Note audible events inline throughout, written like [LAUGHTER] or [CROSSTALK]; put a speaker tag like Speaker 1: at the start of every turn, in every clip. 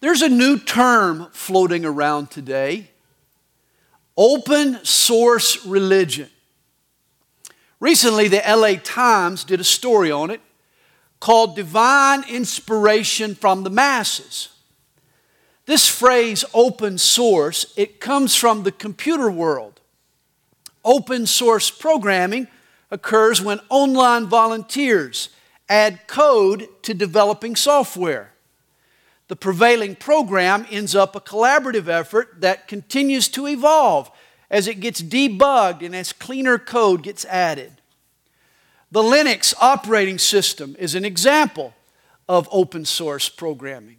Speaker 1: There's a new term floating around today open source religion. Recently, the LA Times did a story on it called Divine Inspiration from the Masses. This phrase, open source, it comes from the computer world. Open source programming occurs when online volunteers add code to developing software. The prevailing program ends up a collaborative effort that continues to evolve as it gets debugged and as cleaner code gets added. The Linux operating system is an example of open source programming.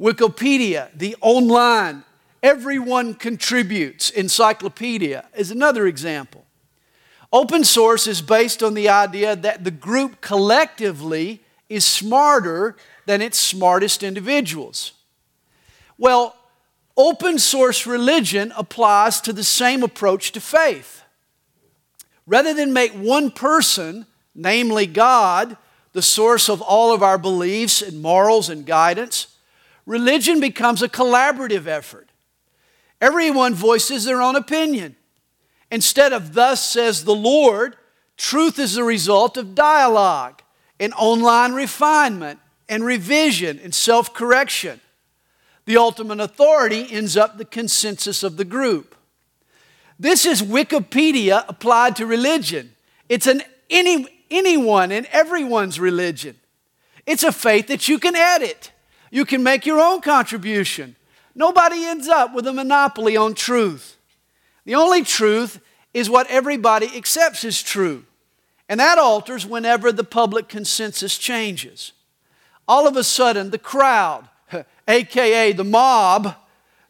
Speaker 1: Wikipedia, the online, everyone contributes encyclopedia, is another example. Open source is based on the idea that the group collectively is smarter than its smartest individuals. Well, open source religion applies to the same approach to faith. Rather than make one person, namely God, the source of all of our beliefs and morals and guidance, religion becomes a collaborative effort. Everyone voices their own opinion. Instead of, Thus says the Lord, truth is the result of dialogue and online refinement and revision and self correction. The ultimate authority ends up the consensus of the group. This is Wikipedia applied to religion. It's an any, anyone and everyone's religion. It's a faith that you can edit. You can make your own contribution. Nobody ends up with a monopoly on truth. The only truth is what everybody accepts as true. And that alters whenever the public consensus changes. All of a sudden, the crowd, [LAUGHS] aka the mob,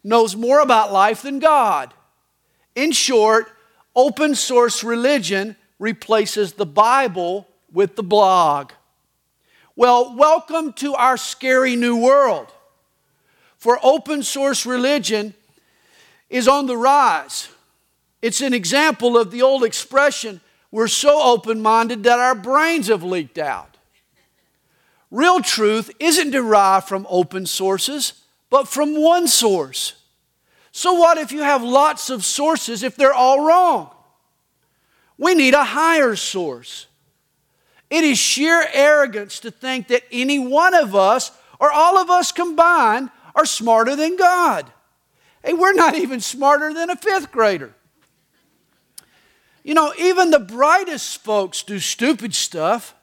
Speaker 1: knows more about life than God. In short, open source religion replaces the Bible with the blog. Well, welcome to our scary new world. For open source religion is on the rise. It's an example of the old expression we're so open minded that our brains have leaked out. Real truth isn't derived from open sources, but from one source. So, what if you have lots of sources if they're all wrong? We need a higher source. It is sheer arrogance to think that any one of us or all of us combined are smarter than God. Hey, we're not even smarter than a fifth grader. You know, even the brightest folks do stupid stuff.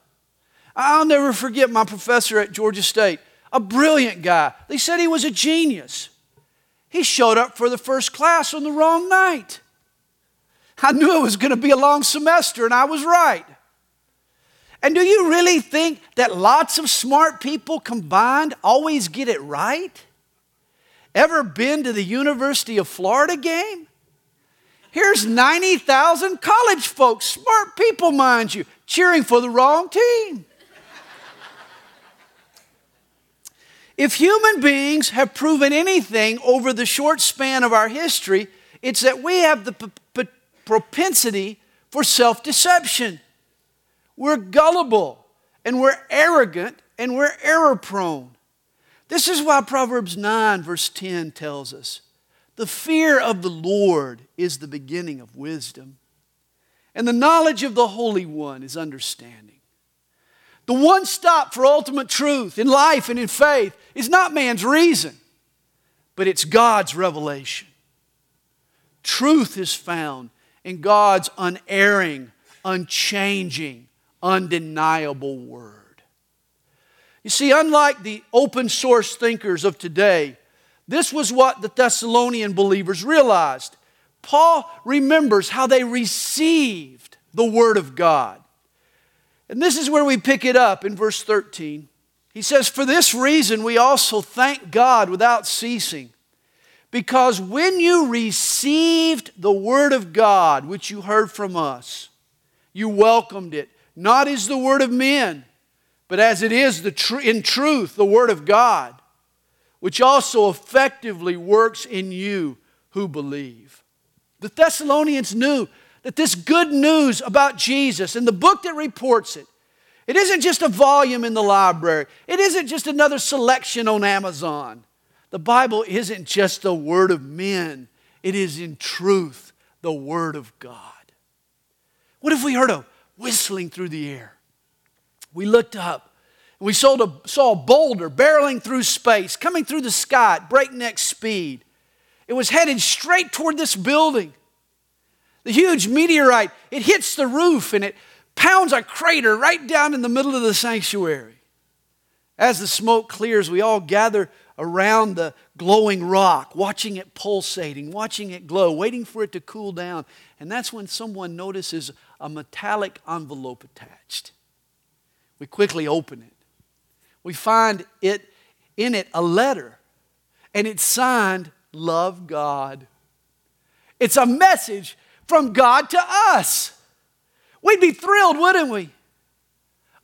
Speaker 1: I'll never forget my professor at Georgia State, a brilliant guy. They said he was a genius. He showed up for the first class on the wrong night. I knew it was going to be a long semester, and I was right. And do you really think that lots of smart people combined always get it right? Ever been to the University of Florida game? Here's 90,000 college folks, smart people, mind you, cheering for the wrong team. If human beings have proven anything over the short span of our history, it's that we have the p- p- propensity for self deception. We're gullible and we're arrogant and we're error prone. This is why Proverbs 9, verse 10 tells us the fear of the Lord is the beginning of wisdom, and the knowledge of the Holy One is understanding. The one stop for ultimate truth in life and in faith is not man's reason, but it's God's revelation. Truth is found in God's unerring, unchanging, undeniable word. You see, unlike the open source thinkers of today, this was what the Thessalonian believers realized. Paul remembers how they received the Word of God. And this is where we pick it up in verse 13. He says, For this reason we also thank God without ceasing, because when you received the Word of God, which you heard from us, you welcomed it not as the word of men, but as it is the tr- in truth the word of God, which also effectively works in you who believe. The Thessalonians knew that this good news about Jesus and the book that reports it, it isn't just a volume in the library. It isn't just another selection on Amazon. The Bible isn't just the word of men, it is in truth the word of God. What if we heard a whistling through the air? We looked up and we saw a, saw a boulder barreling through space, coming through the sky at breakneck speed. It was headed straight toward this building. The huge meteorite, it hits the roof and it pounds a crater right down in the middle of the sanctuary. As the smoke clears, we all gather around the glowing rock, watching it pulsating, watching it glow, waiting for it to cool down. And that's when someone notices a metallic envelope attached. We quickly open it. We find it in it a letter, and it's signed Love God. It's a message from God to us. We'd be thrilled, wouldn't we?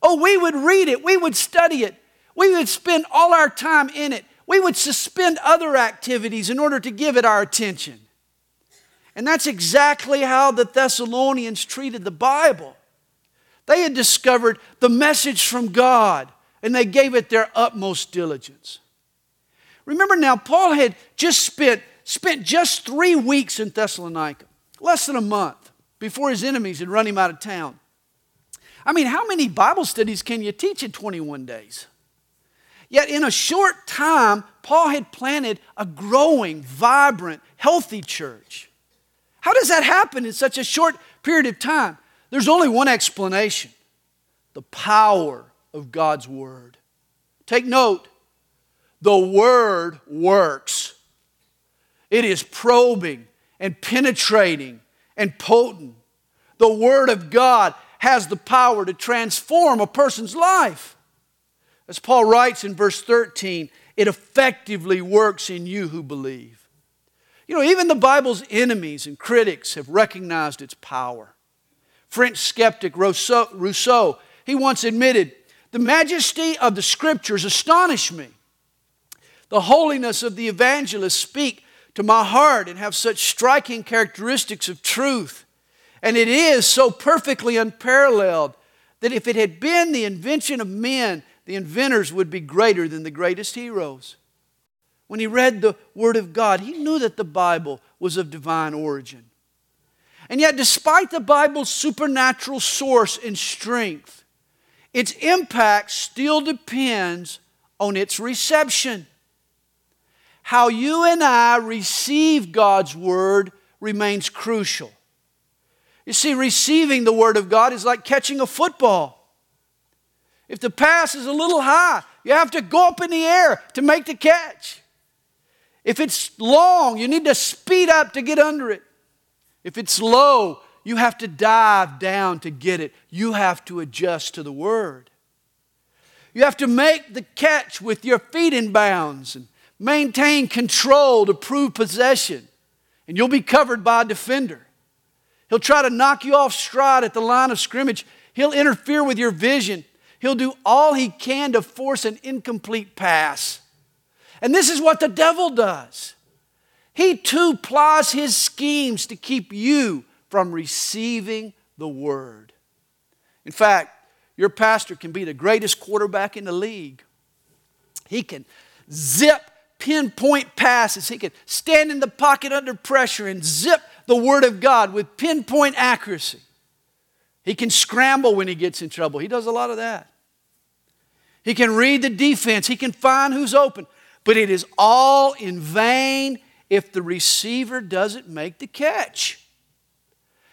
Speaker 1: Oh, we would read it, we would study it, we would spend all our time in it. We would suspend other activities in order to give it our attention. And that's exactly how the Thessalonians treated the Bible. They had discovered the message from God and they gave it their utmost diligence. Remember now, Paul had just spent, spent just three weeks in Thessalonica, less than a month, before his enemies had run him out of town. I mean, how many Bible studies can you teach in 21 days? Yet, in a short time, Paul had planted a growing, vibrant, healthy church. How does that happen in such a short period of time? There's only one explanation the power of God's Word. Take note the Word works, it is probing and penetrating and potent. The Word of God has the power to transform a person's life. As Paul writes in verse 13, it effectively works in you who believe. You know, even the Bible's enemies and critics have recognized its power. French skeptic Rousseau, Rousseau he once admitted, The majesty of the scriptures astonish me. The holiness of the evangelists speak to my heart and have such striking characteristics of truth. And it is so perfectly unparalleled that if it had been the invention of men, the inventors would be greater than the greatest heroes. When he read the Word of God, he knew that the Bible was of divine origin. And yet, despite the Bible's supernatural source and strength, its impact still depends on its reception. How you and I receive God's Word remains crucial. You see, receiving the Word of God is like catching a football. If the pass is a little high, you have to go up in the air to make the catch. If it's long, you need to speed up to get under it. If it's low, you have to dive down to get it. You have to adjust to the word. You have to make the catch with your feet in bounds and maintain control to prove possession. And you'll be covered by a defender. He'll try to knock you off stride at the line of scrimmage. He'll interfere with your vision. He'll do all he can to force an incomplete pass. And this is what the devil does. He too plies his schemes to keep you from receiving the word. In fact, your pastor can be the greatest quarterback in the league. He can zip pinpoint passes. He can stand in the pocket under pressure and zip the word of God with pinpoint accuracy. He can scramble when he gets in trouble. He does a lot of that. He can read the defense, he can find who's open. But it is all in vain if the receiver doesn't make the catch.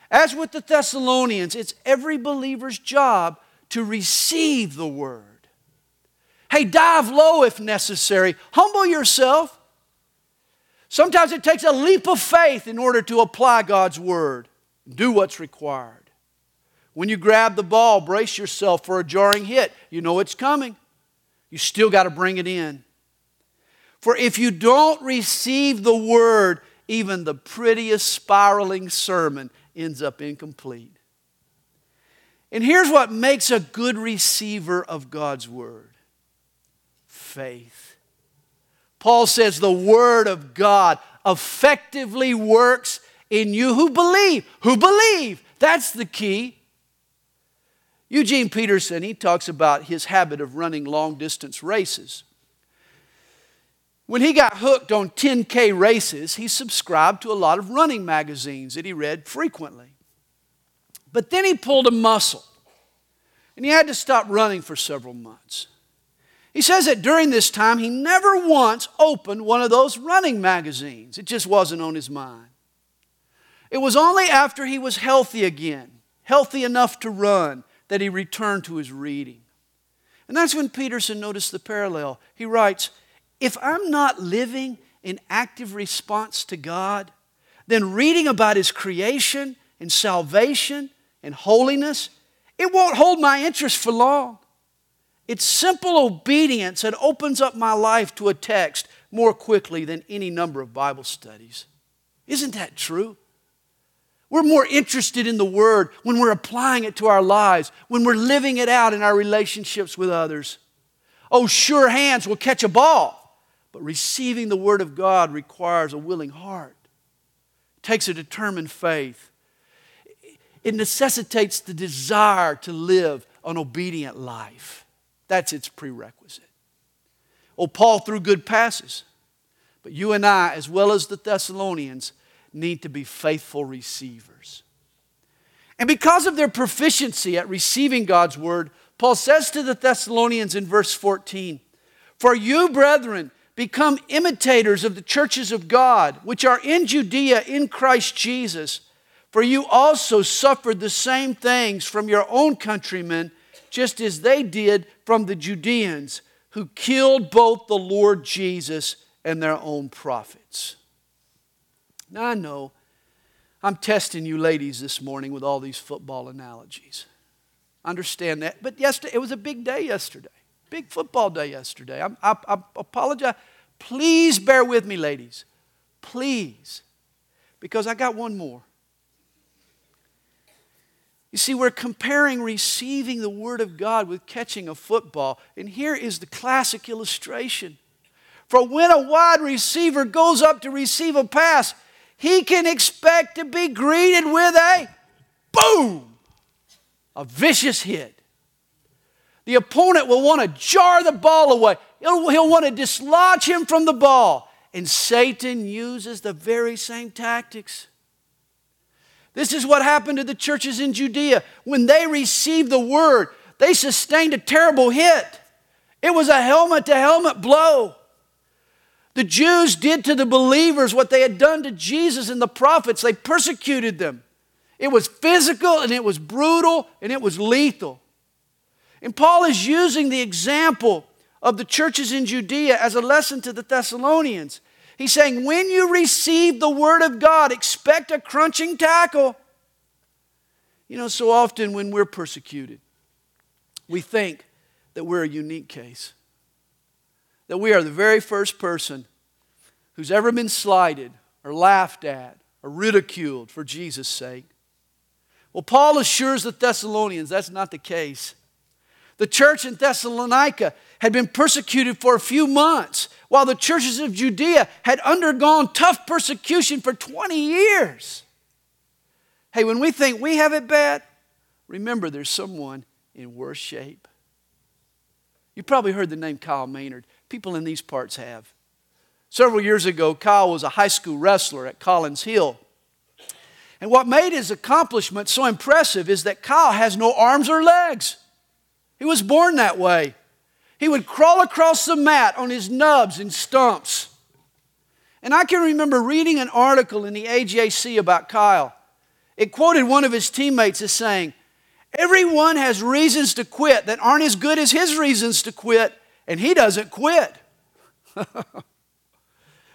Speaker 1: As with the Thessalonians, it's every believer's job to receive the word. Hey, dive low if necessary, humble yourself. Sometimes it takes a leap of faith in order to apply God's word, do what's required. When you grab the ball, brace yourself for a jarring hit. You know it's coming. You still got to bring it in. For if you don't receive the word, even the prettiest spiraling sermon ends up incomplete. And here's what makes a good receiver of God's word faith. Paul says the word of God effectively works in you who believe. Who believe? That's the key. Eugene Peterson, he talks about his habit of running long distance races. When he got hooked on 10K races, he subscribed to a lot of running magazines that he read frequently. But then he pulled a muscle and he had to stop running for several months. He says that during this time, he never once opened one of those running magazines. It just wasn't on his mind. It was only after he was healthy again, healthy enough to run, that he returned to his reading. And that's when Peterson noticed the parallel. He writes, If I'm not living in active response to God, then reading about his creation and salvation and holiness, it won't hold my interest for long. It's simple obedience that opens up my life to a text more quickly than any number of Bible studies. Isn't that true? We're more interested in the Word when we're applying it to our lives, when we're living it out in our relationships with others. Oh, sure hands will catch a ball, but receiving the Word of God requires a willing heart. It takes a determined faith. It necessitates the desire to live an obedient life. That's its prerequisite. Oh, Paul threw good passes, but you and I, as well as the Thessalonians, need to be faithful receivers. And because of their proficiency at receiving God's word, Paul says to the Thessalonians in verse 14, For you, brethren, become imitators of the churches of God, which are in Judea in Christ Jesus. For you also suffered the same things from your own countrymen, just as they did from the Judeans, who killed both the Lord Jesus and their own prophets. Now, I know I'm testing you ladies this morning with all these football analogies. Understand that. But yesterday, it was a big day yesterday. Big football day yesterday. I, I, I apologize. Please bear with me, ladies. Please. Because I got one more. You see, we're comparing receiving the Word of God with catching a football. And here is the classic illustration. For when a wide receiver goes up to receive a pass, he can expect to be greeted with a boom, a vicious hit. The opponent will want to jar the ball away, he'll, he'll want to dislodge him from the ball. And Satan uses the very same tactics. This is what happened to the churches in Judea. When they received the word, they sustained a terrible hit. It was a helmet to helmet blow. The Jews did to the believers what they had done to Jesus and the prophets. They persecuted them. It was physical and it was brutal and it was lethal. And Paul is using the example of the churches in Judea as a lesson to the Thessalonians. He's saying, when you receive the word of God, expect a crunching tackle. You know, so often when we're persecuted, we think that we're a unique case that we are the very first person who's ever been slighted or laughed at or ridiculed for Jesus' sake. Well, Paul assures the Thessalonians that's not the case. The church in Thessalonica had been persecuted for a few months, while the churches of Judea had undergone tough persecution for 20 years. Hey, when we think we have it bad, remember there's someone in worse shape. You probably heard the name Kyle Maynard. People in these parts have. Several years ago, Kyle was a high school wrestler at Collins Hill. And what made his accomplishment so impressive is that Kyle has no arms or legs. He was born that way. He would crawl across the mat on his nubs and stumps. And I can remember reading an article in the AJC about Kyle. It quoted one of his teammates as saying, Everyone has reasons to quit that aren't as good as his reasons to quit, and he doesn't quit. [LAUGHS]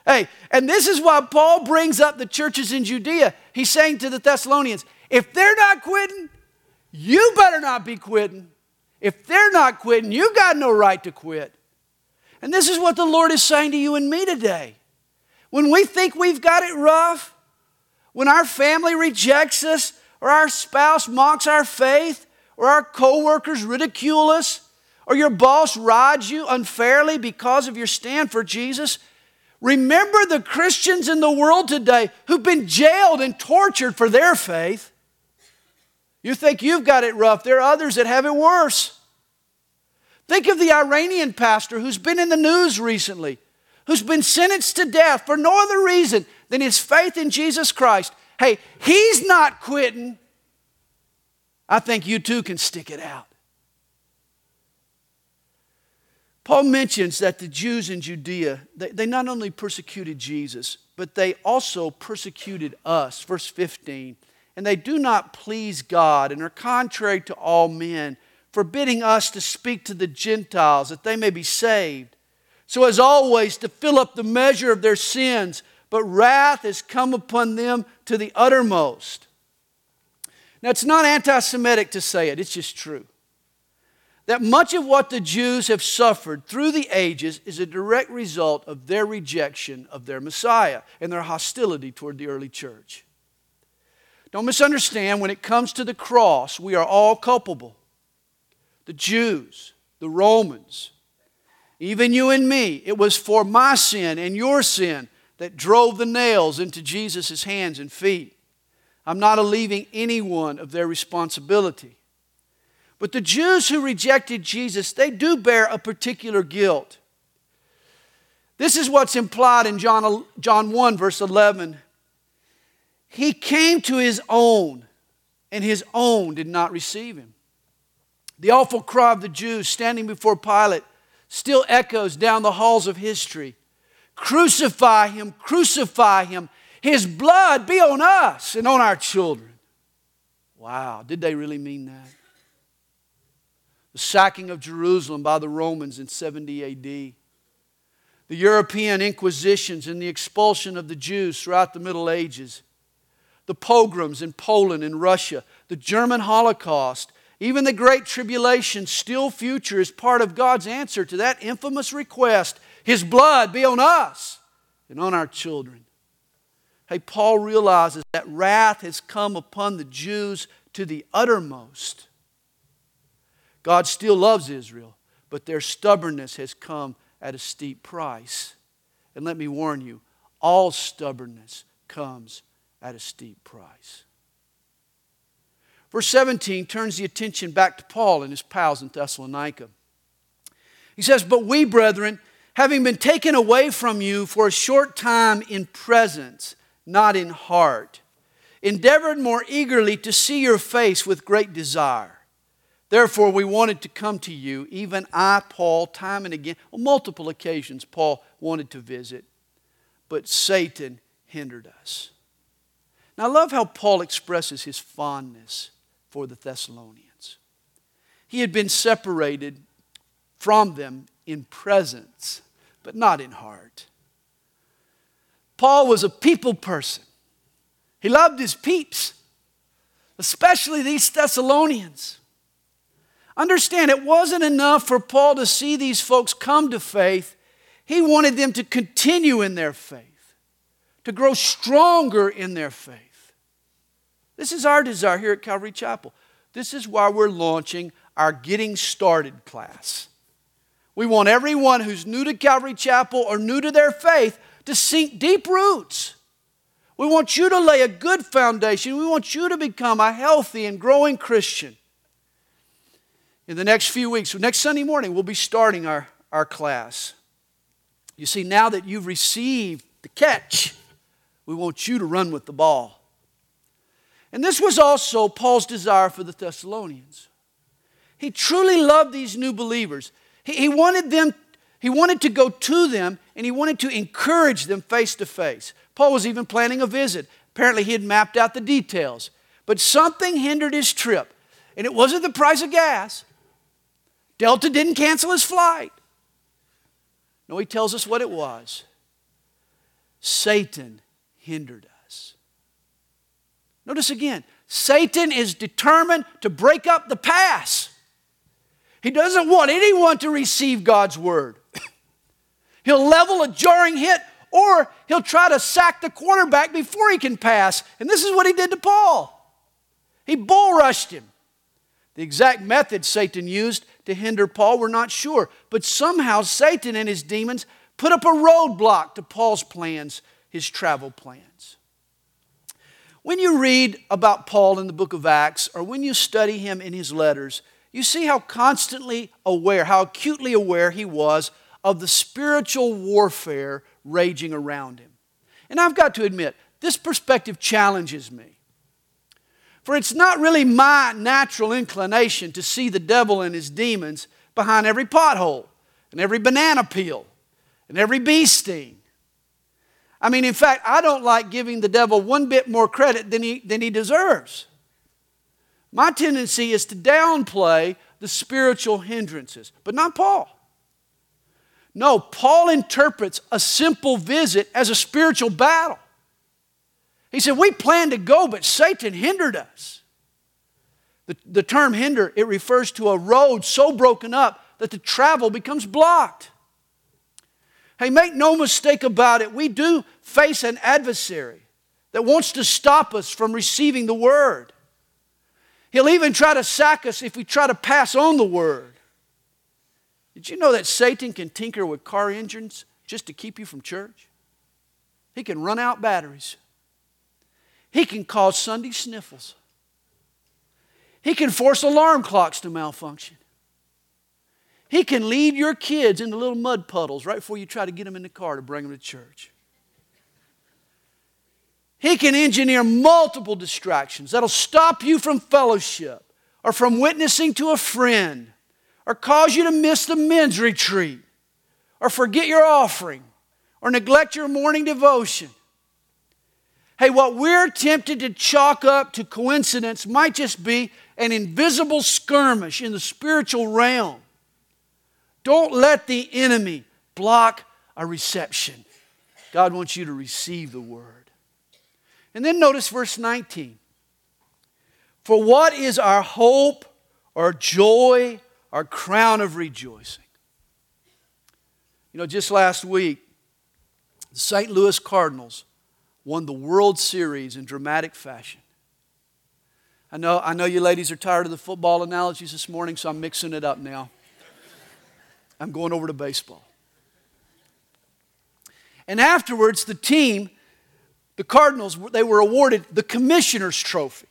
Speaker 1: hey, and this is why Paul brings up the churches in Judea. He's saying to the Thessalonians, if they're not quitting, you better not be quitting. If they're not quitting, you got no right to quit. And this is what the Lord is saying to you and me today. When we think we've got it rough, when our family rejects us, or our spouse mocks our faith, or our coworkers ridicule us, or your boss rides you unfairly because of your stand for Jesus, remember the Christians in the world today who've been jailed and tortured for their faith. You think you've got it rough, there are others that have it worse. Think of the Iranian pastor who's been in the news recently, who's been sentenced to death for no other reason than his faith in Jesus Christ, hey, he's not quitting. I think you too can stick it out. Paul mentions that the Jews in Judea, they, not only persecuted Jesus, but they also persecuted us. Verse 15. And they do not please God and are contrary to all men, forbidding us to speak to the Gentiles that they may be saved. So, as always, to fill up the measure of their sins, but wrath has come upon them to the uttermost. Now, it's not anti Semitic to say it, it's just true that much of what the Jews have suffered through the ages is a direct result of their rejection of their Messiah and their hostility toward the early church. Don't misunderstand, when it comes to the cross, we are all culpable. The Jews, the Romans, even you and me. It was for my sin and your sin that drove the nails into Jesus' hands and feet. I'm not alleviating anyone of their responsibility. But the Jews who rejected Jesus, they do bear a particular guilt. This is what's implied in John, John 1, verse 11. He came to his own, and his own did not receive him. The awful cry of the Jews standing before Pilate still echoes down the halls of history Crucify him, crucify him. His blood be on us and on our children. Wow, did they really mean that? the sacking of Jerusalem by the Romans in 70 AD, the European inquisitions and the expulsion of the Jews throughout the Middle Ages, the pogroms in Poland and Russia, the German Holocaust, even the Great Tribulation, still future, is part of God's answer to that infamous request His blood be on us and on our children. Hey, Paul realizes that wrath has come upon the Jews to the uttermost God still loves Israel, but their stubbornness has come at a steep price. And let me warn you, all stubbornness comes at a steep price. Verse 17 turns the attention back to Paul and his pals in Thessalonica. He says, But we, brethren, having been taken away from you for a short time in presence, not in heart, endeavored more eagerly to see your face with great desire Therefore, we wanted to come to you, even I, Paul, time and again. On multiple occasions, Paul wanted to visit, but Satan hindered us. Now, I love how Paul expresses his fondness for the Thessalonians. He had been separated from them in presence, but not in heart. Paul was a people person. He loved his peeps, especially these Thessalonians. Understand, it wasn't enough for Paul to see these folks come to faith. He wanted them to continue in their faith, to grow stronger in their faith. This is our desire here at Calvary Chapel. This is why we're launching our Getting Started class. We want everyone who's new to Calvary Chapel or new to their faith to sink deep roots. We want you to lay a good foundation. We want you to become a healthy and growing Christian in the next few weeks, next Sunday morning, we'll be starting our, our class. You see, now that you've received the catch, we want you to run with the ball. And this was also Paul's desire for the Thessalonians. He truly loved these new believers. He, he, wanted them, he wanted to go to them and he wanted to encourage them face to face. Paul was even planning a visit. Apparently, he had mapped out the details. But something hindered his trip. And it wasn't the price of gas, Delta didn't cancel his flight. No, he tells us what it was. Satan hindered us. Notice again, Satan is determined to break up the pass. He doesn't want anyone to receive God's word. [COUGHS] he'll level a jarring hit or he'll try to sack the quarterback before he can pass. And this is what he did to Paul. He bull rushed him. The exact method Satan used to hinder Paul, we're not sure. But somehow Satan and his demons put up a roadblock to Paul's plans, his travel plans. When you read about Paul in the book of Acts, or when you study him in his letters, you see how constantly aware, how acutely aware he was of the spiritual warfare raging around him. And I've got to admit, this perspective challenges me. For it's not really my natural inclination to see the devil and his demons behind every pothole and every banana peel and every bee sting. I mean, in fact, I don't like giving the devil one bit more credit than he, than he deserves. My tendency is to downplay the spiritual hindrances, but not Paul. No, Paul interprets a simple visit as a spiritual battle. He said, We planned to go, but Satan hindered us. The, the term hinder, it refers to a road so broken up that the travel becomes blocked. Hey, make no mistake about it, we do face an adversary that wants to stop us from receiving the word. He'll even try to sack us if we try to pass on the word. Did you know that Satan can tinker with car engines just to keep you from church? He can run out batteries. He can cause Sunday sniffles. He can force alarm clocks to malfunction. He can lead your kids into little mud puddles right before you try to get them in the car to bring them to church. He can engineer multiple distractions that'll stop you from fellowship or from witnessing to a friend or cause you to miss the men's retreat or forget your offering or neglect your morning devotion. Hey, what we're tempted to chalk up to coincidence might just be an invisible skirmish in the spiritual realm. Don't let the enemy block a reception. God wants you to receive the word. And then notice verse 19. For what is our hope, our joy, our crown of rejoicing? You know, just last week, the St. Louis Cardinals won the World Series in dramatic fashion. I know, I know you ladies are tired of the football analogies this morning, so I'm mixing it up now. I'm going over to baseball. And afterwards, the team the Cardinals, they were awarded the Commissioner's Trophy.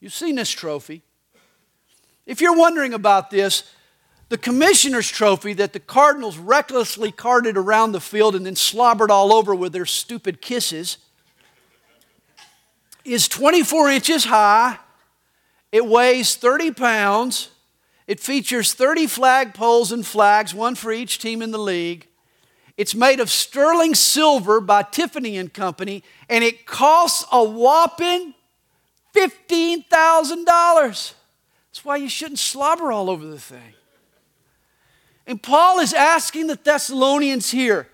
Speaker 1: You've seen this trophy. If you're wondering about this, the Commissioner's Trophy that the Cardinals recklessly carted around the field and then slobbered all over with their stupid kisses is 24 inches high. It weighs 30 pounds. It features 30 flagpoles and flags, one for each team in the league. It's made of sterling silver by Tiffany and Company, and it costs a whopping $15,000. That's why you shouldn't slobber all over the thing. And Paul is asking the Thessalonians here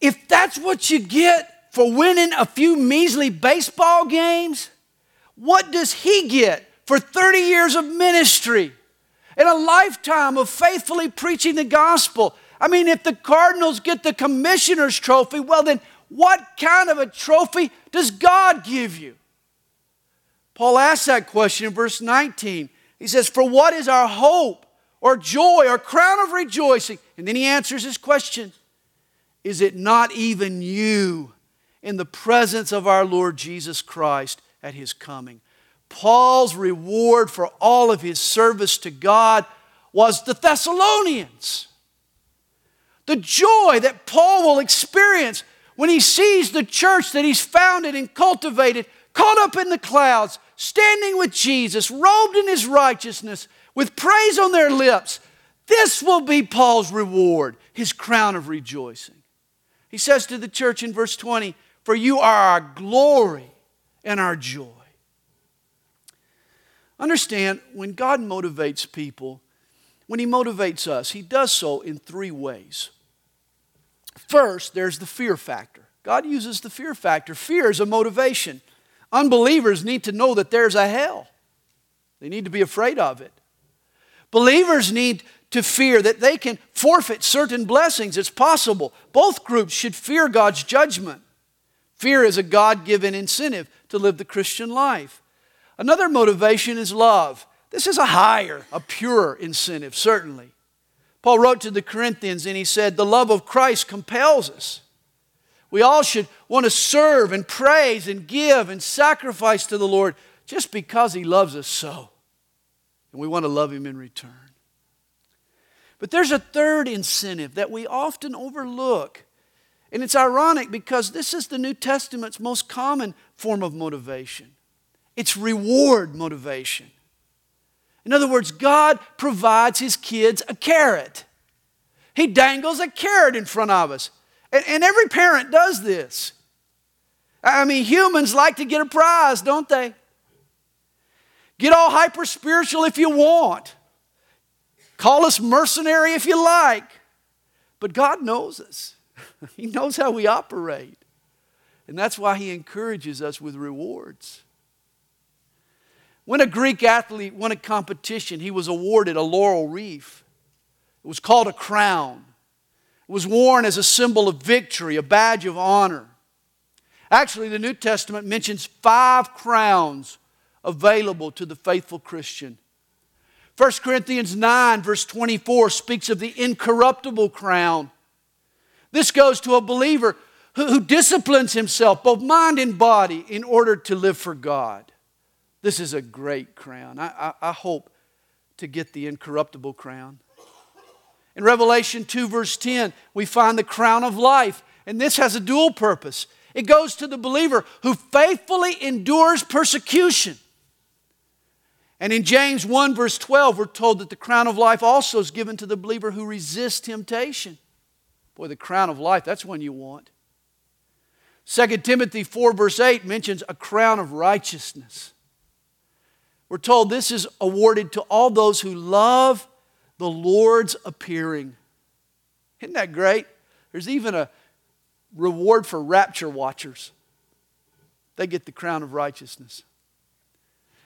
Speaker 1: if that's what you get for winning a few measly baseball games, what does he get for 30 years of ministry and a lifetime of faithfully preaching the gospel? I mean, if the Cardinals get the commissioner's trophy, well, then what kind of a trophy does God give you? Paul asks that question in verse 19. He says, For what is our hope or joy or crown of rejoicing? And then he answers his question Is it not even you in the presence of our Lord Jesus Christ at his coming? Paul's reward for all of his service to God was the Thessalonians the joy that Paul will experience when he sees the church that he's founded and cultivated caught up in the clouds, standing with Jesus, robed in his righteousness, with praise on their lips. This will be Paul's reward, his crown of rejoicing. He says to the church in verse 20, For you are our glory and our joy. Understand, when God motivates people, when He motivates us, He does so in three ways. First, there's the fear factor. God uses the fear factor. Fear is a motivation. Unbelievers need to know that there's a hell, they need to be afraid of it. Believers need to fear that they can forfeit certain blessings. It's possible. Both groups should fear God's judgment. Fear is a God given incentive to live the Christian life. Another motivation is love. This is a higher, a purer incentive, certainly. Paul wrote to the Corinthians and he said, The love of Christ compels us. We all should want to serve and praise and give and sacrifice to the Lord just because he loves us so. And we want to love him in return. But there's a third incentive that we often overlook. And it's ironic because this is the New Testament's most common form of motivation it's reward motivation. In other words, God provides His kids a carrot. He dangles a carrot in front of us. And, and every parent does this. I mean, humans like to get a prize, don't they? Get all hyper spiritual if you want. Call us mercenary if you like. But God knows us, [LAUGHS] He knows how we operate. And that's why He encourages us with rewards. When a Greek athlete won a competition, he was awarded a laurel wreath. It was called a crown. It was worn as a symbol of victory, a badge of honor. Actually, the New Testament mentions five crowns available to the faithful Christian. 1 Corinthians 9, verse 24, speaks of the incorruptible crown. This goes to a believer who, who disciplines himself, both mind and body, in order to live for God. This is a great crown. I, I, I hope to get the incorruptible crown. In Revelation 2, verse 10, we find the crown of life, and this has a dual purpose. It goes to the believer who faithfully endures persecution. And in James 1, verse 12, we're told that the crown of life also is given to the believer who resists temptation. Boy, the crown of life, that's one you want. 2 Timothy 4, verse 8 mentions a crown of righteousness. We're told this is awarded to all those who love the Lord's appearing. Isn't that great? There's even a reward for rapture watchers. They get the crown of righteousness.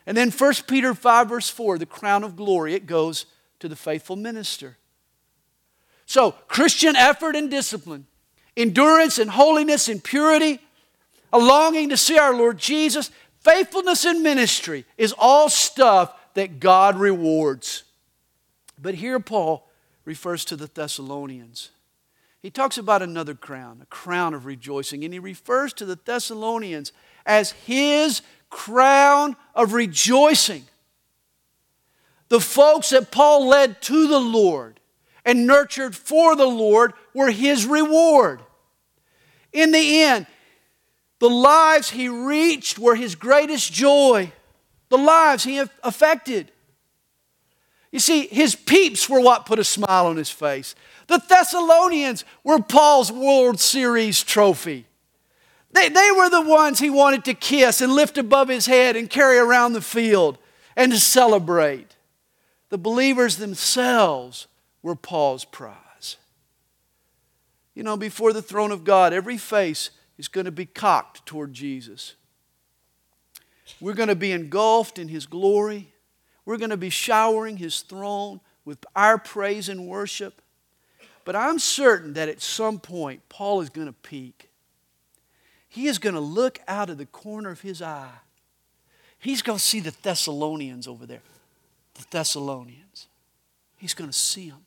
Speaker 1: And then 1 Peter 5, verse 4, the crown of glory, it goes to the faithful minister. So, Christian effort and discipline, endurance and holiness and purity, a longing to see our Lord Jesus, faithfulness in ministry is all stuff that God rewards. But here Paul refers to the Thessalonians. He talks about another crown, a crown of rejoicing, and he refers to the Thessalonians as his crown of rejoicing. The folks that Paul led to the Lord and nurtured for the Lord were his reward. In the end, the lives he reached were his greatest joy, the lives he affected. You see, his peeps were what put a smile on his face. The Thessalonians were Paul's World Series trophy. They, they were the ones he wanted to kiss and lift above his head and carry around the field and to celebrate. The believers themselves were Paul's prize. You know, before the throne of God, every face is going to be cocked toward Jesus. We're going to be engulfed in His glory. We're going to be showering His throne with our praise and worship. But I'm certain that at some point, Paul is going to peek. He is going to look out of the corner of his eye. He's going to see the Thessalonians over there. The Thessalonians. He's going to see them.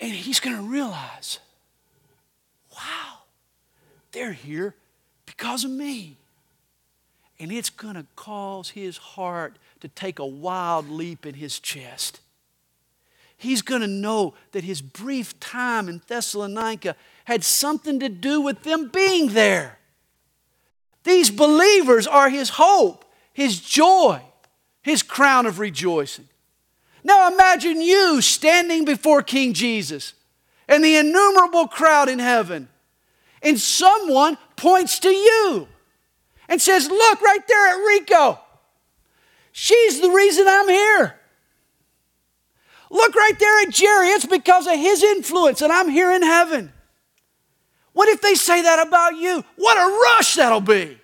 Speaker 1: And he's going to realize wow, they're here because of me. And it's going to cause his heart to take a wild leap in his chest. He's going to know that his brief time in Thessalonica had something to do with them being there. These believers are his hope, his joy, his crown of rejoicing. Now imagine you standing before King Jesus and the innumerable crowd in heaven, and someone points to you and says, Look right there at Rico. She's the reason I'm here. Look right there at Jerry. It's because of his influence, and I'm here in heaven. What if they say that about you? What a rush that'll be.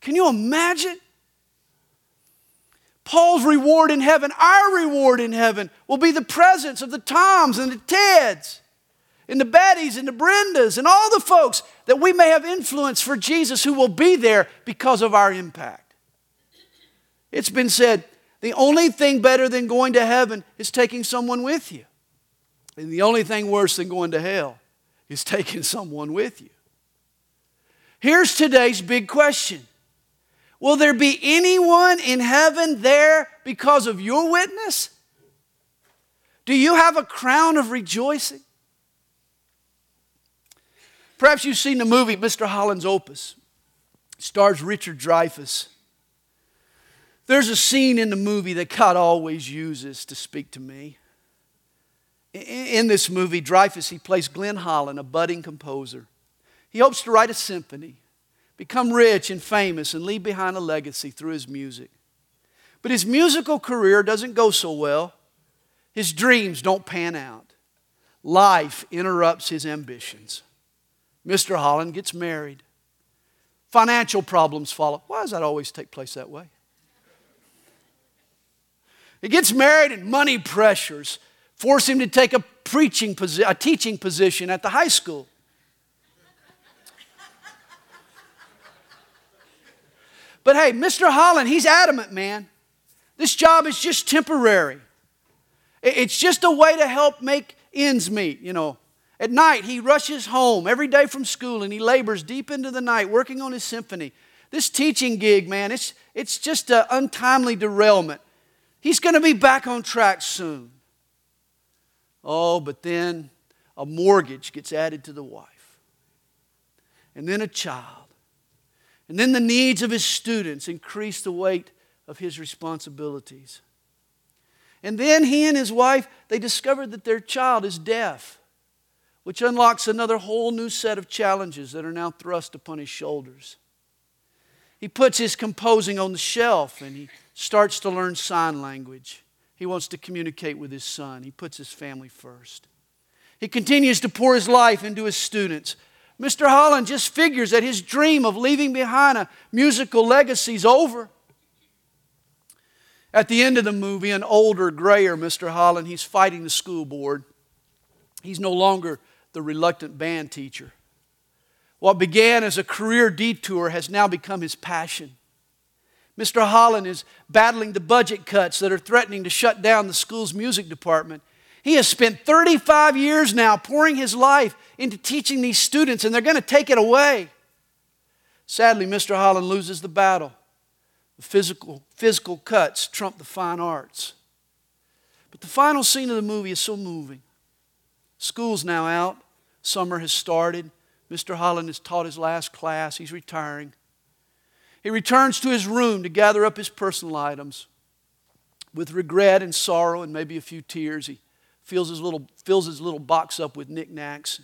Speaker 1: Can you imagine? Paul's reward in heaven, our reward in heaven, will be the presence of the Toms and the Teds and the Bettys and the Brendas and all the folks that we may have influence for Jesus who will be there because of our impact. It's been said the only thing better than going to heaven is taking someone with you. And the only thing worse than going to hell is taking [LAUGHS] someone with you. Here's today's big question Will there be anyone in heaven there because of your witness? Do you have a crown of rejoicing? Perhaps you've seen the movie Mr. Holland's Opus. It stars Richard Dreyfuss. There's a scene in the movie that God always uses to speak to me. In this movie, Dreyfuss, he plays Glenn Holland, a budding composer. He hopes to write a symphony, become rich and famous, and leave behind a legacy through his music. But his musical career doesn't go so well. His dreams don't pan out. Life interrupts his ambitions. Mr. Holland gets married. Financial problems follow. Why does that always take place that way? He gets married and money pressures force him to take a preaching posi- a teaching position at the high school. But hey, Mr. Holland, he's adamant, man. This job is just temporary. It's just a way to help make ends meet, you know. At night, he rushes home every day from school and he labors deep into the night working on his symphony. This teaching gig, man, it's, it's just an untimely derailment. He's going to be back on track soon. Oh, but then a mortgage gets added to the wife, and then a child. And then the needs of his students increase the weight of his responsibilities. And then he and his wife, they discovered that their child is deaf which unlocks another whole new set of challenges that are now thrust upon his shoulders. He puts his composing on the shelf and he starts to learn sign language. He wants to communicate with his son. He puts his family first. He continues to pour his life into his students. Mr. Holland just figures that his dream of leaving behind a musical legacy is over. At the end of the movie, an older, grayer Mr. Holland, he's fighting the school board. He's no longer the reluctant band teacher. What began as a career detour has now become his passion. Mr. Holland is battling the budget cuts that are threatening to shut down the school's music department. He has spent 35 years now pouring his life into teaching these students, and they're going to take it away. Sadly, Mr. Holland loses the battle. The physical, physical cuts trump the fine arts. But the final scene of the movie is so moving. School's now out. Summer has started. Mr. Holland has taught his last class. He's retiring. He returns to his room to gather up his personal items. With regret and sorrow and maybe a few tears, he fills his little, fills his little box up with knickknacks.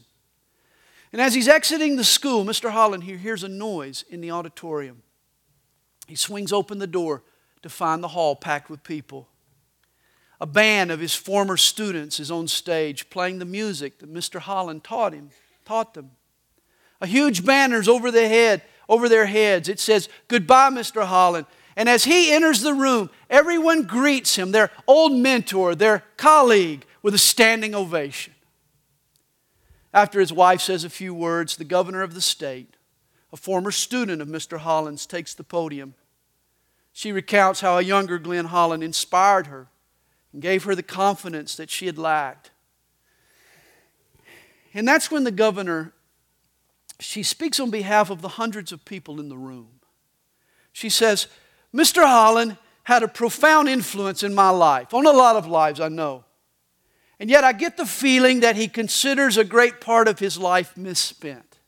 Speaker 1: And as he's exiting the school, Mr. Holland here hears a noise in the auditorium. He swings open the door to find the hall packed with people. A band of his former students is on stage playing the music that Mr. Holland taught him, taught them. A huge banner's over their head, over their heads. It says, "Goodbye, Mr. Holland." And as he enters the room, everyone greets him, their old mentor, their colleague, with a standing ovation. After his wife says a few words, the governor of the state, a former student of Mr. Holland's, takes the podium. She recounts how a younger Glenn Holland inspired her and gave her the confidence that she had lacked. And that's when the governor, she speaks on behalf of the hundreds of people in the room. She says, Mr. Holland had a profound influence in my life, on a lot of lives, I know. And yet I get the feeling that he considers a great part of his life misspent.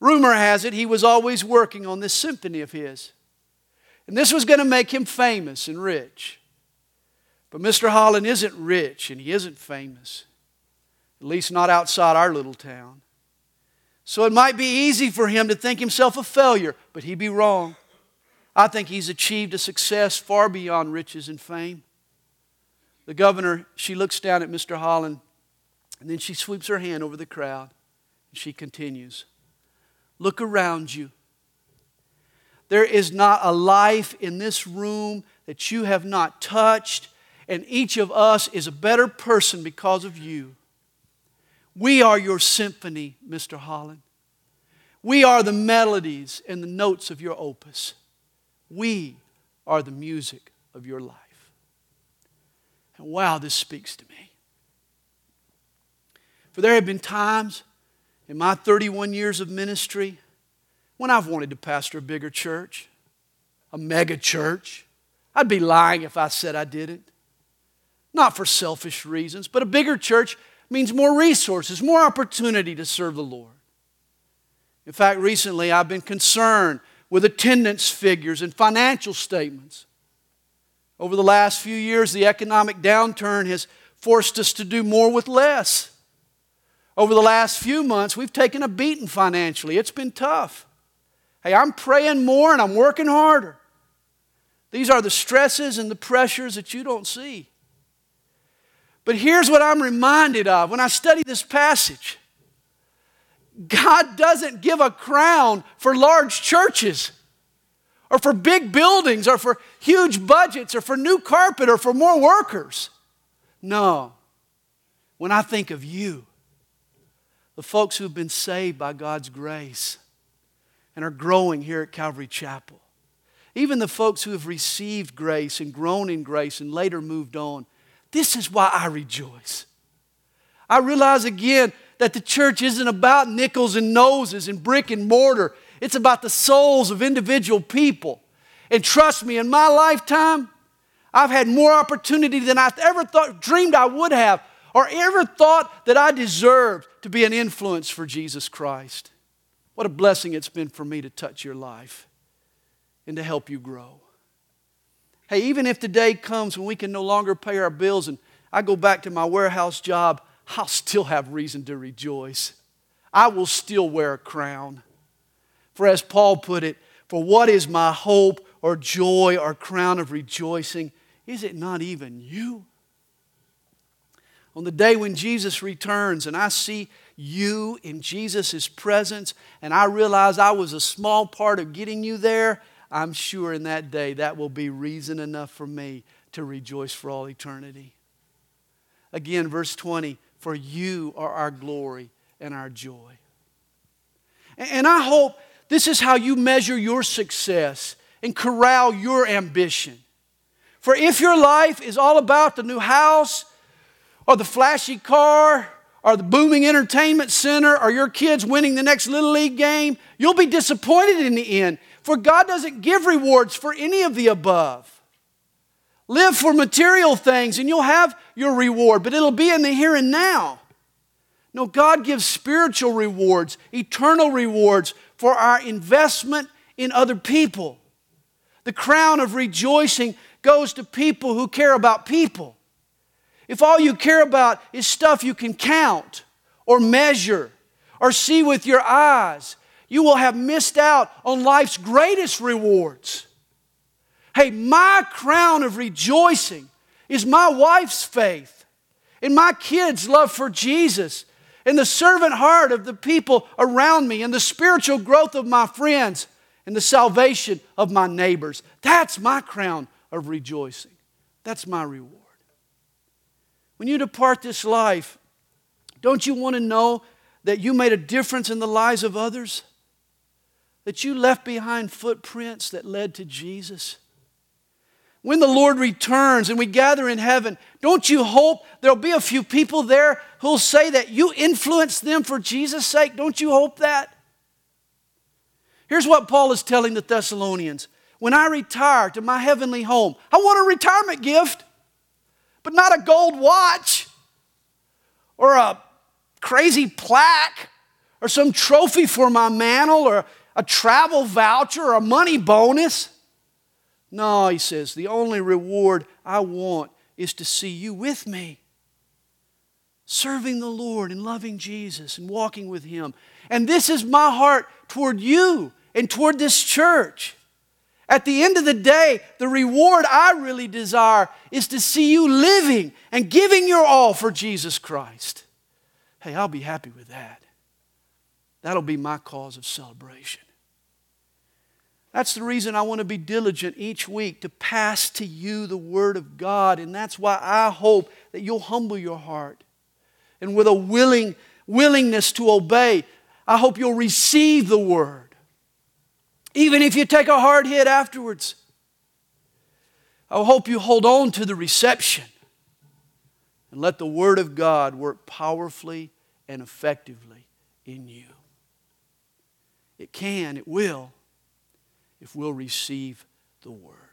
Speaker 1: Rumor has it he was always working on this symphony of his. And this was going to make him famous and rich. But Mr. Holland isn't rich and he isn't famous, at least not outside our little town. So it might be easy for him to think himself a failure, but he'd be wrong. I think he's achieved a success far beyond riches and fame. The governor, she looks down at Mr. Holland and then she sweeps her hand over the crowd and she continues Look around you. There is not a life in this room that you have not touched and each of us is a better person because of you. We are your symphony, Mr. Holland. We are the melodies and the notes of your opus. We are the music of your life. And wow, this speaks to me. For there have been times in my 31 years of ministry when I've wanted to pastor a bigger church, a mega church. I'd be lying if I said I didn't. Not for selfish reasons, but a bigger church means more resources, more opportunity to serve the Lord. In fact, recently I've been concerned with attendance figures and financial statements. Over the last few years, the economic downturn has forced us to do more with less. Over the last few months, we've taken a beating financially. It's been tough. Hey, I'm praying more and I'm working harder. These are the stresses and the pressures that you don't see. But here's what I'm reminded of when I study this passage God doesn't give a crown for large churches or for big buildings or for huge budgets or for new carpet or for more workers. No. When I think of you, the folks who've been saved by God's grace and are growing here at Calvary Chapel, even the folks who have received grace and grown in grace and later moved on, this is why I rejoice. I realize again that the church isn't about nickels and noses and brick and mortar. It's about the souls of individual people. And trust me, in my lifetime, I've had more opportunity than I ever thought, dreamed I would have, or ever thought that I deserved to be an influence for Jesus Christ. What a blessing it's been for me to touch your life and to help you grow. Hey, even if the day comes when we can no longer pay our bills and I go back to my warehouse job, I'll still have reason to rejoice. I will still wear a crown. For as Paul put it, for what is my hope or joy or crown of rejoicing? Is it not even you? On the day when Jesus returns and I see you in Jesus' presence and I realize I was a small part of getting you there, I'm sure in that day that will be reason enough for me to rejoice for all eternity. Again, verse 20, for you are our glory and our joy. And I hope this is how you measure your success and corral your ambition. For if your life is all about the new house or the flashy car or the booming entertainment center or your kids winning the next Little League game, you'll be disappointed in the end. For God doesn't give rewards for any of the above. Live for material things and you'll have your reward, but it'll be in the here and now. No, God gives spiritual rewards, eternal rewards for our investment in other people. The crown of rejoicing goes to people who care about people. If all you care about is stuff you can count or measure or see with your eyes, you will have missed out on life's greatest rewards. Hey, my crown of rejoicing is my wife's faith and my kids' love for Jesus and the servant heart of the people around me and the spiritual growth of my friends and the salvation of my neighbors. That's my crown of rejoicing. That's my reward. When you depart this life, don't you want to know that you made a difference in the lives of others? That you left behind footprints that led to Jesus? when the Lord returns and we gather in heaven, don't you hope there'll be a few people there who'll say that you influenced them for Jesus' sake? Don't you hope that? Here's what Paul is telling the Thessalonians When I retire to my heavenly home, I want a retirement gift, but not a gold watch or a crazy plaque or some trophy for my mantle or a travel voucher or a money bonus. No, he says, the only reward I want is to see you with me, serving the Lord and loving Jesus and walking with Him. And this is my heart toward you and toward this church. At the end of the day, the reward I really desire is to see you living and giving your all for Jesus Christ. Hey, I'll be happy with that. That'll be my cause of celebration. That's the reason I want to be diligent each week to pass to you the Word of God. And that's why I hope that you'll humble your heart. And with a willing willingness to obey, I hope you'll receive the Word. Even if you take a hard hit afterwards, I hope you hold on to the reception and let the Word of God work powerfully and effectively in you. It can, it will if we'll receive the word.